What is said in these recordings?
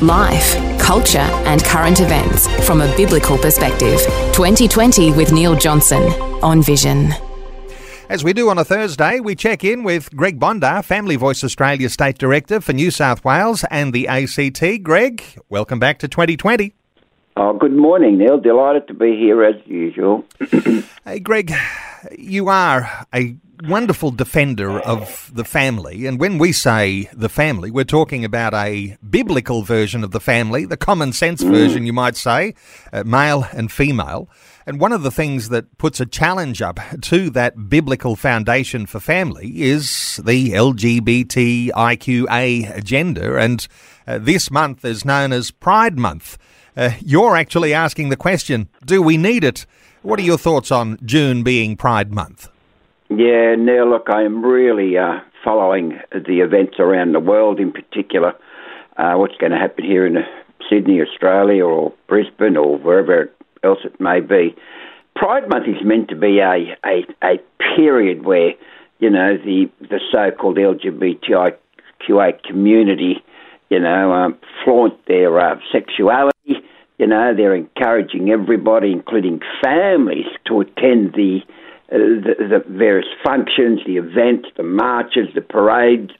Life, culture, and current events from a biblical perspective. 2020 with Neil Johnson on Vision. As we do on a Thursday, we check in with Greg Bondar, Family Voice Australia State Director for New South Wales and the ACT. Greg, welcome back to 2020. Oh, good morning, Neil. Delighted to be here as usual. hey, Greg, you are a wonderful defender of the family. And when we say the family, we're talking about a biblical version of the family, the common sense mm. version, you might say, uh, male and female. And one of the things that puts a challenge up to that biblical foundation for family is the LGBTIQA agenda. And uh, this month is known as Pride Month. Uh, you're actually asking the question do we need it? What are your thoughts on June being Pride Month? Yeah, now look, I am really uh, following the events around the world, in particular, uh, what's going to happen here in Sydney, Australia, or Brisbane, or wherever else it may be. Pride Month is meant to be a, a, a period where, you know, the, the so called LGBTIQA community, you know, um, flaunt their uh, sexuality. You know, they're encouraging everybody, including families, to attend the uh, the, the, various functions, the events, the marches, the parades,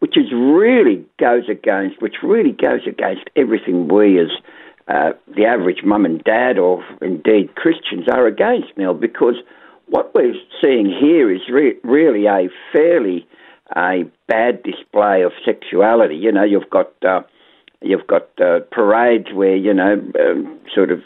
which is really goes against, which really goes against everything we as uh, the average mum and dad, or indeed Christians, are against now. Because what we're seeing here is re- really a fairly a bad display of sexuality. You know, you've got uh, you've got uh, parades where you know um, sort of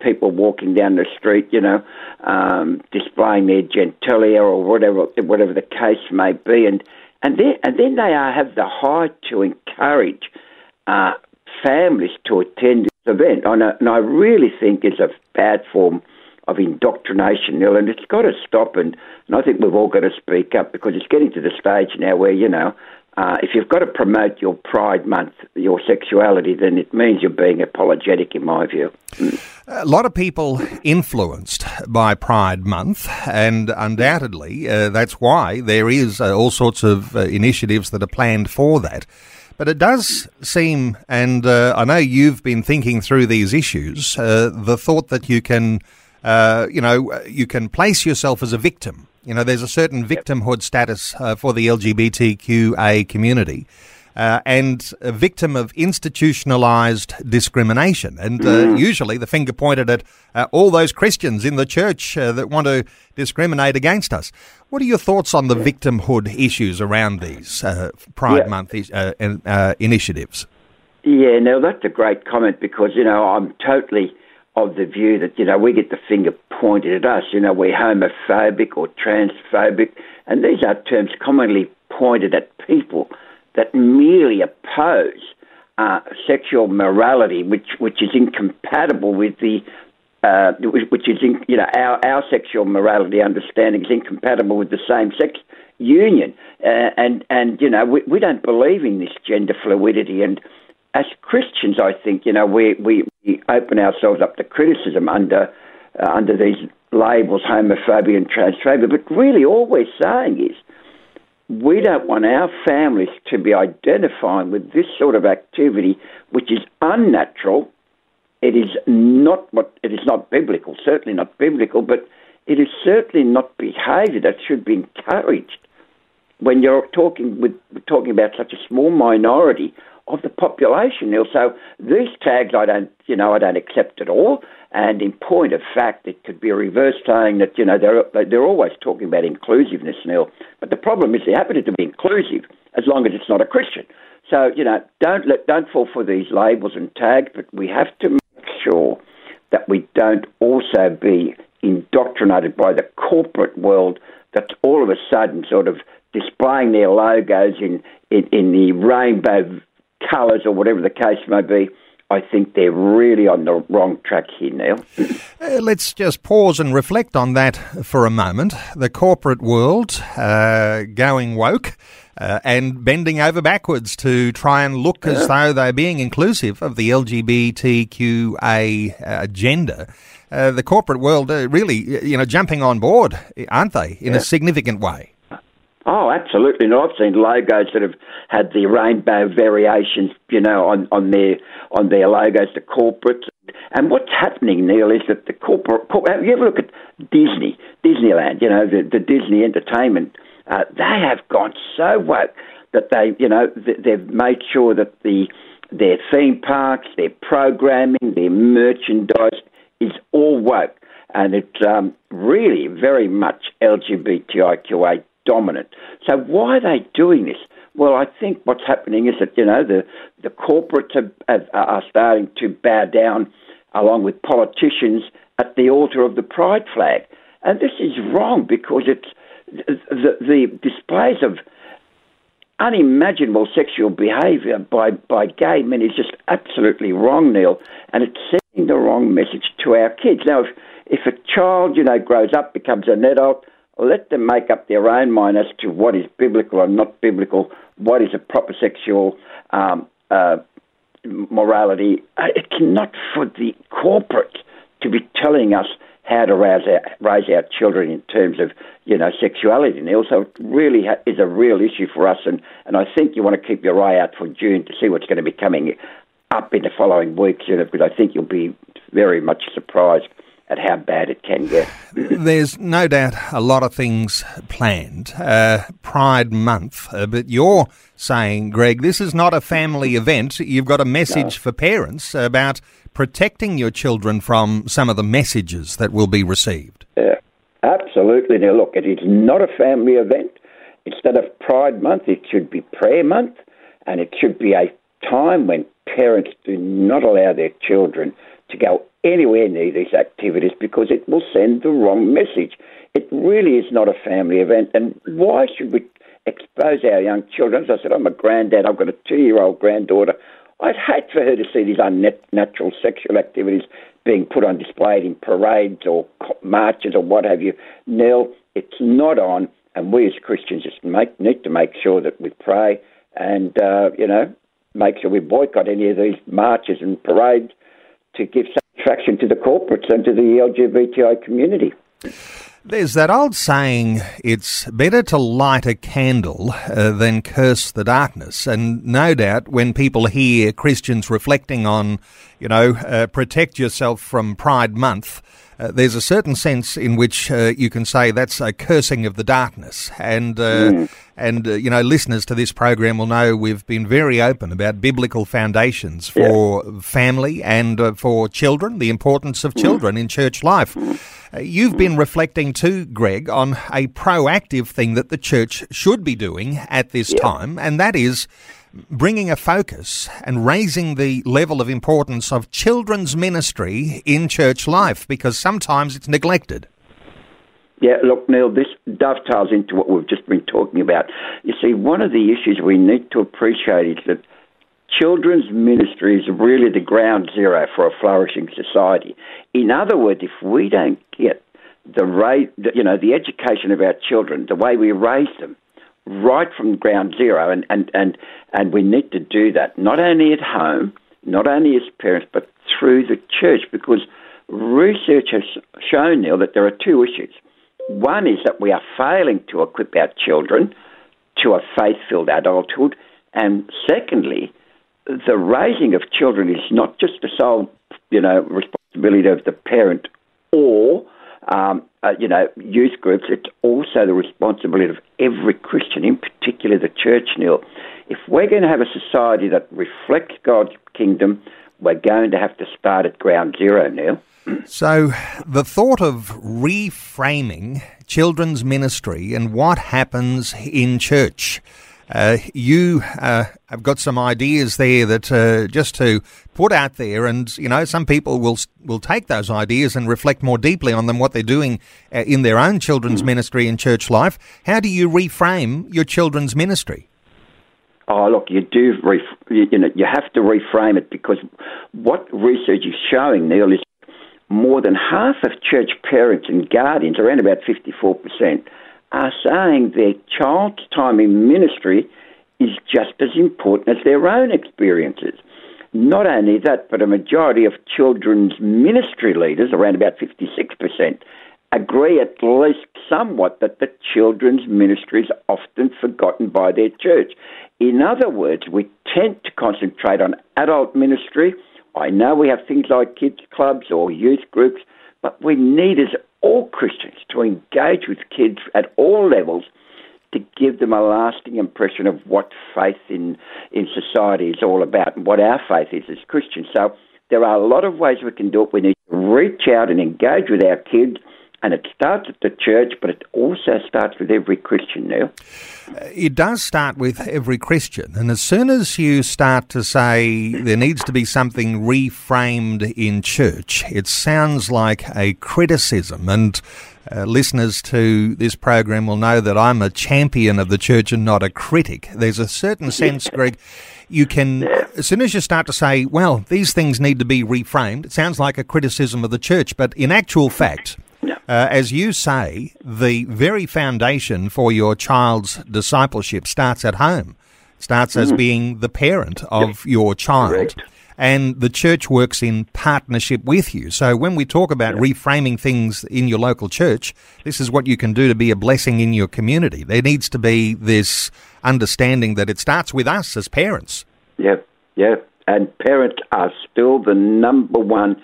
people walking down the street, you know, um, displaying their genitalia or whatever whatever the case may be, and and then and then they are, have the height to encourage uh, families to attend this event. And I, and I really think it's a bad form of indoctrination, Neil, and it's got to stop. And, and I think we've all got to speak up because it's getting to the stage now where you know uh, if you've got to promote your Pride Month, your sexuality, then it means you're being apologetic, in my view. Mm. A lot of people influenced by Pride Month, and undoubtedly uh, that's why there is uh, all sorts of uh, initiatives that are planned for that. But it does seem, and uh, I know you've been thinking through these issues, uh, the thought that you can, you know, you can place yourself as a victim you know, there's a certain victimhood status uh, for the LGBTQA community. Uh, and a victim of institutionalized discrimination. And uh, mm. usually the finger pointed at uh, all those Christians in the church uh, that want to discriminate against us. What are your thoughts on the victimhood issues around these uh, Pride yeah. Month initiatives? Yeah, no, that's a great comment because, you know, I'm totally of the view that, you know, we get the finger pointed at us. You know, we're homophobic or transphobic, and these are terms commonly pointed at people that merely oppose uh, sexual morality, which, which is incompatible with the uh, which is, in, you know, our, our sexual morality understanding is incompatible with the same sex union. Uh, and, and, you know, we, we don't believe in this gender fluidity. And as Christians, I think, you know, we, we, open ourselves up to criticism under, uh, under these labels, homophobia and transphobia. But really, all we're saying is we don't want our families to be identifying with this sort of activity, which is unnatural. It is not what it is not biblical, certainly not biblical, but it is certainly not behaviour that should be encouraged when you're talking with talking about such a small minority of the population, Neil. So these tags I don't, you know, I don't accept at all. And in point of fact, it could be a reverse saying that, you know, they're, they're always talking about inclusiveness, Neil. But the problem is they're happy to be inclusive as long as it's not a Christian. So, you know, don't, let, don't fall for these labels and tags, but we have to make sure that we don't also be indoctrinated by the corporate world that's all of a sudden sort of displaying their logos in, in, in the rainbow colours or whatever the case may be I think they're really on the wrong track here, Neil. Uh, let's just pause and reflect on that for a moment. The corporate world uh, going woke. Uh, and bending over backwards to try and look as though they're being inclusive of the LGBTQA agenda. Uh, the corporate world uh, really, you know, jumping on board, aren't they, in yeah. a significant way? Oh, absolutely. No, I've seen logos that have had the rainbow variations, you know, on, on their on their logos, the corporates. And what's happening, Neil, is that the corporate. corporate you ever look at Disney, Disneyland, you know, the, the Disney Entertainment, uh, they have gone so woke that they, you know, they've made sure that the their theme parks, their programming, their merchandise is all woke. And it's um, really very much LGBTIQA dominant. So why are they doing this? Well, I think what's happening is that you know the the corporates are, are starting to bow down along with politicians at the altar of the pride flag, and this is wrong because it's the, the displays of unimaginable sexual behaviour by, by gay men is just absolutely wrong, Neil, and it's sending the wrong message to our kids. Now, if, if a child, you know, grows up, becomes an adult, let them make up their own mind as to what is biblical or not biblical, what is a proper sexual um, uh, morality. Uh, it's not for the corporate to be telling us how to raise our, raise our children in terms of, you know, sexuality. And also, it really ha- is a real issue for us. And, and I think you want to keep your eye out for June to see what's going to be coming up in the following weeks, you know, because I think you'll be very much surprised at how bad it can get. There's no doubt a lot of things planned. Uh, Pride Month, uh, but you're saying, Greg, this is not a family event. You've got a message no. for parents about protecting your children from some of the messages that will be received. Yeah, absolutely. Now, look, it is not a family event. Instead of Pride Month, it should be Prayer Month, and it should be a time when parents do not allow their children to go anywhere near these activities because it will send the wrong message. It really is not a family event. And why should we expose our young children? As I said, I'm a granddad, I've got a two year old granddaughter. I'd hate for her to see these unnatural sexual activities being put on display in parades or marches or what have you. Nell, it's not on, and we as Christians just make, need to make sure that we pray and, uh, you know, make sure we boycott any of these marches and parades to give satisfaction to the corporates and to the LGBTI community. There's that old saying, it's better to light a candle uh, than curse the darkness. And no doubt when people hear Christians reflecting on, you know, uh, protect yourself from Pride Month, uh, there's a certain sense in which uh, you can say that's a cursing of the darkness. And, uh, mm. and uh, you know, listeners to this program will know we've been very open about biblical foundations for yeah. family and uh, for children, the importance of mm. children mm. in church life. Mm. Uh, you've been reflecting too, Greg, on a proactive thing that the church should be doing at this yeah. time, and that is bringing a focus and raising the level of importance of children's ministry in church life because sometimes it's neglected. Yeah, look, Neil, this dovetails into what we've just been talking about. You see, one of the issues we need to appreciate is that children's ministry is really the ground zero for a flourishing society. In other words, if we don't get the rate, you know, the education of our children, the way we raise them, right from ground zero, and, and, and, and we need to do that not only at home, not only as parents, but through the church, because research has shown, Neil, that there are two issues. One is that we are failing to equip our children to a faith filled adulthood, and secondly, the raising of children is not just the sole, you know, responsibility of the parent or um, uh, you know, youth groups, it's also the responsibility of every Christian, in particular the church, Neil. If we're going to have a society that reflects God's kingdom, we're going to have to start at ground zero, Neil. So, the thought of reframing children's ministry and what happens in church uh, you uh, have got some ideas there that uh, just to put out there, and you know, some people will will take those ideas and reflect more deeply on them, what they're doing uh, in their own children's mm. ministry and church life. How do you reframe your children's ministry? oh look, you do ref- you, you know you have to reframe it because what research is showing, Neil, is more than half of church parents and guardians, around about 54%, are saying their child's time in ministry is just as important as their own experiences. Not only that, but a majority of children's ministry leaders, around about 56%, agree at least somewhat that the children's ministry is often forgotten by their church. In other words, we tend to concentrate on adult ministry. I know we have things like kids' clubs or youth groups, but we need as all Christians to engage with kids at all levels to give them a lasting impression of what faith in, in society is all about and what our faith is as Christians. So there are a lot of ways we can do it. We need to reach out and engage with our kids. And it starts at the church, but it also starts with every Christian now. It does start with every Christian. And as soon as you start to say there needs to be something reframed in church, it sounds like a criticism. And uh, listeners to this program will know that I'm a champion of the church and not a critic. There's a certain sense, Greg, you can, as soon as you start to say, well, these things need to be reframed, it sounds like a criticism of the church. But in actual fact, uh, as you say, the very foundation for your child's discipleship starts at home, starts mm. as being the parent of yep. your child. Correct and the church works in partnership with you. So when we talk about reframing things in your local church, this is what you can do to be a blessing in your community. There needs to be this understanding that it starts with us as parents. Yeah, yeah. And parents are still the number one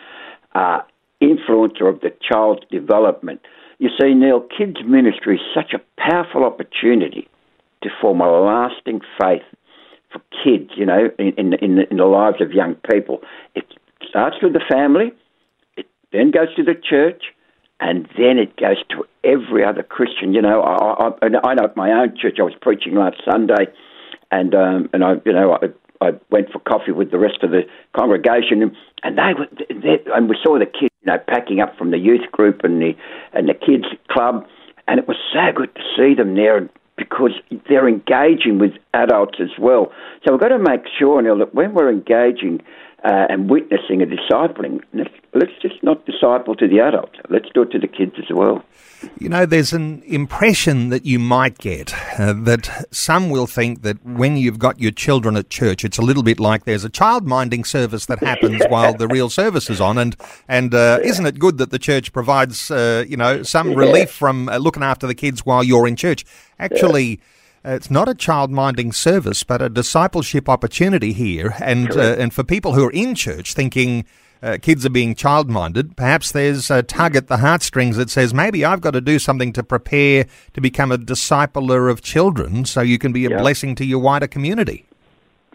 uh, influencer of the child's development. You see, Neil, kids' ministry is such a powerful opportunity to form a lasting faith for kids, you know, in, in, in the lives of young people. It starts with the family, it then goes to the church, and then it goes to every other Christian. You know, I, I, I know at my own church, I was preaching last Sunday, and um, and I, you know, I, I went for coffee with the rest of the congregation, and they were, and we saw the kids, you know, packing up from the youth group and the and the kids club, and it was so good to see them there because they're engaging with adults as well. So we've got to make sure, Neil, that when we're engaging uh, and witnessing and discipling, let's, let's just not disciple to the adults. Let's do it to the kids as well. You know, there's an impression that you might get uh, that some will think that when you've got your children at church, it's a little bit like there's a child minding service that happens while the real service is on, and and uh, yeah. isn't it good that the church provides uh, you know some yeah. relief from uh, looking after the kids while you're in church? Actually. Yeah. It's not a child minding service, but a discipleship opportunity here. And uh, and for people who are in church thinking, uh, kids are being child minded, perhaps there's a tug at the heartstrings that says maybe I've got to do something to prepare to become a discipler of children so you can be a yep. blessing to your wider community.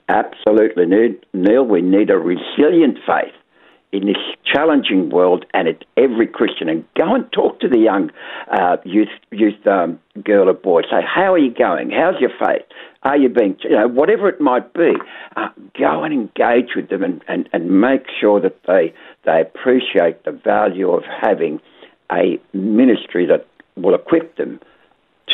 Absolutely, Neil. We need a resilient faith in this challenging world, and it's every Christian. And go and talk to the young uh, youth youth um, girl or boy. Say, how are you going? How's your faith? Are you being, you know, whatever it might be? Uh, go and engage with them, and, and, and make sure that they they appreciate the value of having a ministry that will equip them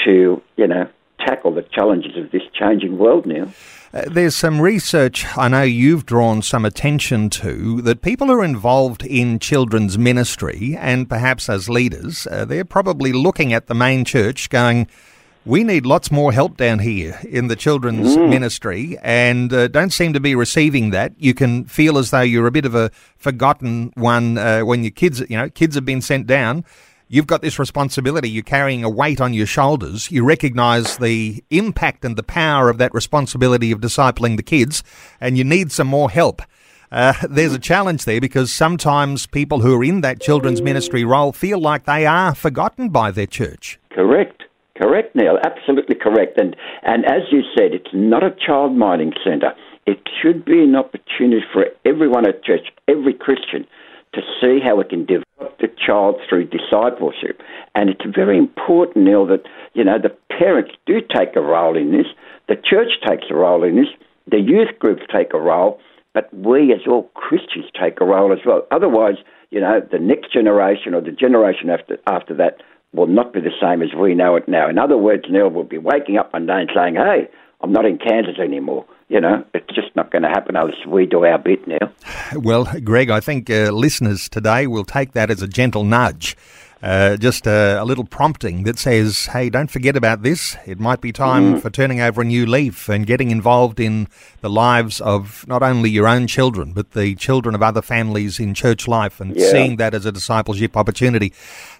to, you know, tackle the challenges of this changing world now. Uh, there's some research I know you've drawn some attention to that people who are involved in children's ministry and perhaps as leaders, uh, they're probably looking at the main church going, we need lots more help down here in the children's mm. ministry and uh, don't seem to be receiving that. You can feel as though you're a bit of a forgotten one uh, when your kids, you know, kids have been sent down you've got this responsibility. You're carrying a weight on your shoulders. You recognize the impact and the power of that responsibility of discipling the kids, and you need some more help. Uh, there's a challenge there because sometimes people who are in that children's ministry role feel like they are forgotten by their church. Correct. Correct, Neil. Absolutely correct. And and as you said, it's not a child minding centre. It should be an opportunity for everyone at church, every Christian, to see how we can develop the child through discipleship. And it's very important, Neil, that, you know, the parents do take a role in this, the church takes a role in this, the youth groups take a role, but we as all Christians take a role as well. Otherwise, you know, the next generation or the generation after, after that will not be the same as we know it now. In other words, Neil will be waking up one day and saying, hey, I'm not in Kansas anymore. You know, it's just not going to happen unless we do our bit now. Well, Greg, I think uh, listeners today will take that as a gentle nudge. Uh, just a, a, little prompting that says, hey, don't forget about this. It might be time mm. for turning over a new leaf and getting involved in the lives of not only your own children, but the children of other families in church life and yeah. seeing that as a discipleship opportunity.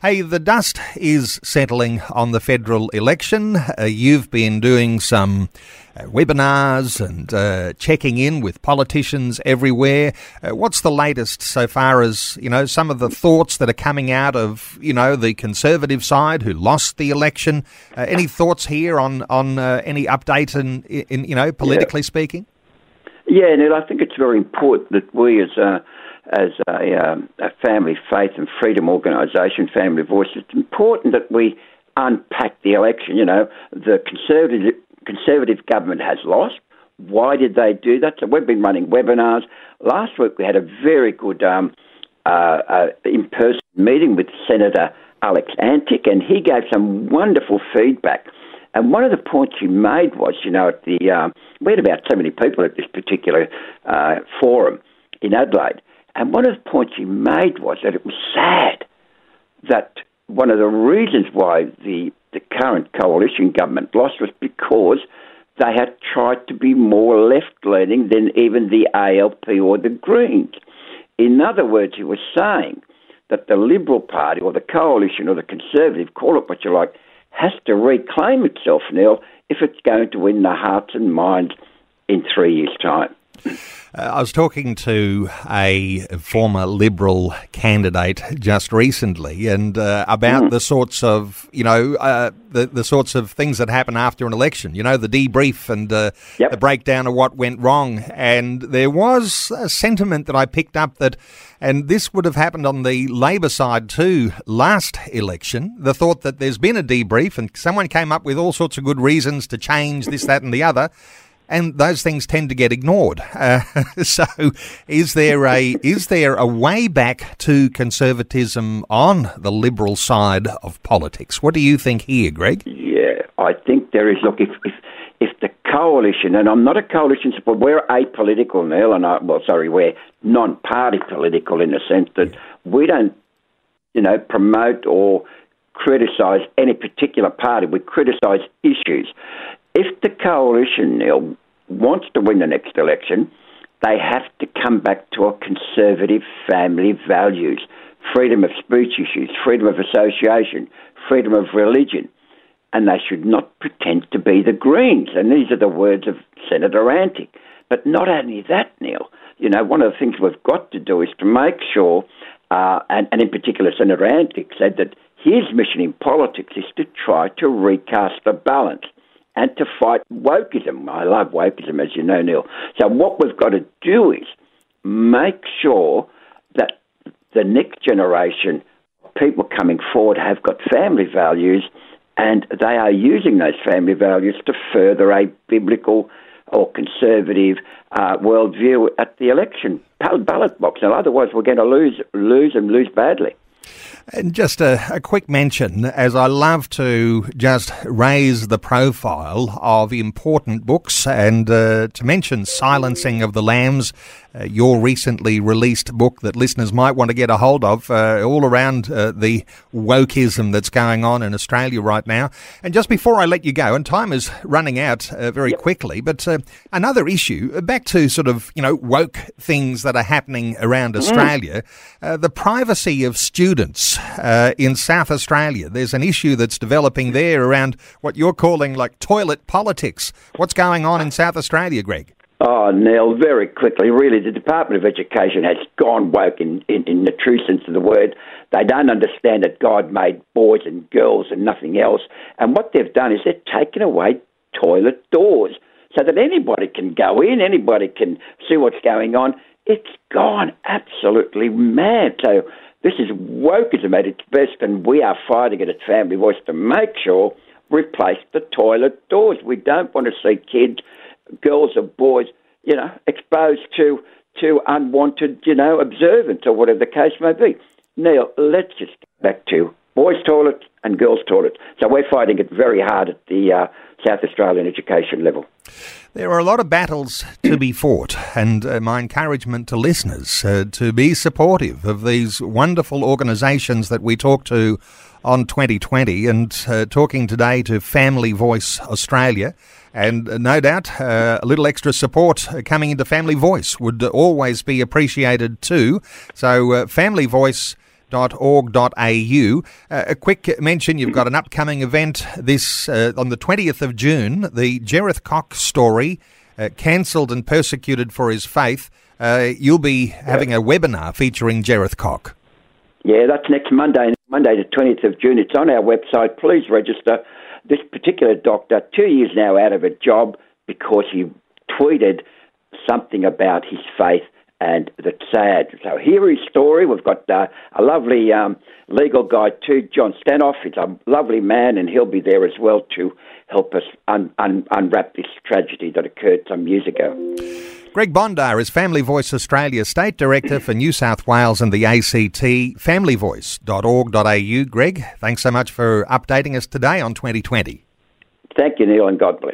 Hey, the dust is settling on the federal election. Uh, you've been doing some uh, webinars and uh, checking in with politicians everywhere. Uh, what's the latest so far as you know some of the thoughts that are coming out of you know the Conservative side who lost the election? Uh, any thoughts here on on uh, any update in, in, you know politically yeah. speaking? Yeah, Neil, I think it's very important that we as a as a, um, a family faith and freedom organisation, Family Voice, it's important that we unpack the election. You know, the Conservative Conservative government has lost. Why did they do that? So we've been running webinars. Last week we had a very good um, uh, uh, in-person meeting with Senator Alex Antic, and he gave some wonderful feedback. And one of the points he made was, you know, at the um, we had about 70 people at this particular uh, forum in Adelaide, and one of the points he made was that it was sad that one of the reasons why the the current coalition government lost was because they had tried to be more left leaning than even the ALP or the Greens. In other words, he was saying that the Liberal Party or the coalition or the Conservative, call it what you like, has to reclaim itself, now if it's going to win the hearts and minds in three years' time. Uh, I was talking to a former Liberal candidate just recently, and uh, about mm. the sorts of you know uh, the the sorts of things that happen after an election. You know, the debrief and uh, yep. the breakdown of what went wrong. And there was a sentiment that I picked up that, and this would have happened on the Labor side too last election. The thought that there's been a debrief, and someone came up with all sorts of good reasons to change this, that, and the other and those things tend to get ignored. Uh, so, is there a is there a way back to conservatism on the liberal side of politics? What do you think here, Greg? Yeah, I think there is. Look, if if, if the coalition, and I'm not a coalition supporter, we're apolitical, Neil, and I, well, sorry, we're non-party political in the sense that we don't, you know, promote or criticise any particular party. We criticise issues if the coalition, Neil, wants to win the next election, they have to come back to a conservative family values freedom of speech issues, freedom of association, freedom of religion. And they should not pretend to be the Greens. And these are the words of Senator Antic. But not only that, Neil, you know, one of the things we've got to do is to make sure, uh, and, and in particular, Senator Antic said that his mission in politics is to try to recast the balance and to fight wokeism. I love wokeism, as you know, Neil. So what we've got to do is make sure that the next generation, people coming forward, have got family values, and they are using those family values to further a biblical or conservative uh, worldview at the election ballot box. Now, otherwise, we're going to lose, lose, and lose badly. And just a, a, quick mention, as I love to just raise the profile of important books and uh, to mention Silencing of the Lambs uh, your recently released book that listeners might want to get a hold of, uh, all around uh, the wokeism that's going on in Australia right now. And just before I let you go, and time is running out uh, very yep. quickly, but uh, another issue, back to sort of, you know, woke things that are happening around mm. Australia, the privacy of students Uh, in South Australia. There's an issue that's developing there around what you're calling like toilet politics. What's going on in South Australia, Greg? Oh, Neil, very quickly. Really, the Department of Education has gone woke in, in, in, the true sense of the word. They don't understand that God made boys and girls and nothing else. And what they've done is they've taken away toilet doors so that anybody can go in, anybody can see what's going on. It's gone absolutely mad. So this is wokeism at its best, and we are fighting it at Family Voice to make sure replace the toilet doors. We don't want to see kids girls or boys, you know, exposed to to unwanted, you know, observance or whatever the case may be. Neil, let's just get back to boys' toilet and girls' toilet. So we're fighting it very hard at the uh, South Australian education level. There are a lot of battles to be fought, and uh, my encouragement to listeners uh, to be supportive of these wonderful organisations that we talk to on 2020 and uh, talking today to Family Voice Australia. And uh, no doubt, uh, a little extra support coming into Family Voice would always be appreciated too. So, uh, Family Voice au. Uh, a quick mention you've got an upcoming event this uh, on the 20th of June, the Jereth Kok story, uh, cancelled and persecuted for his faith. Uh, you'll be having a webinar featuring Jereth Kok. Yeah, that's next Monday, Monday the 20th of June. It's on our website. Please register. This particular doctor, two years now out of a job because he tweeted something about his faith and that's sad. So here is story. We've got uh, a lovely um, legal guy too, John Steenhof. He's a lovely man, and he'll be there as well to help us un- un- unwrap this tragedy that occurred some years ago. Greg Bondar is Family Voice Australia State Director for New South Wales and the ACT. Familyvoice.org.au. Greg, thanks so much for updating us today on 2020. Thank you, Neil, and God bless.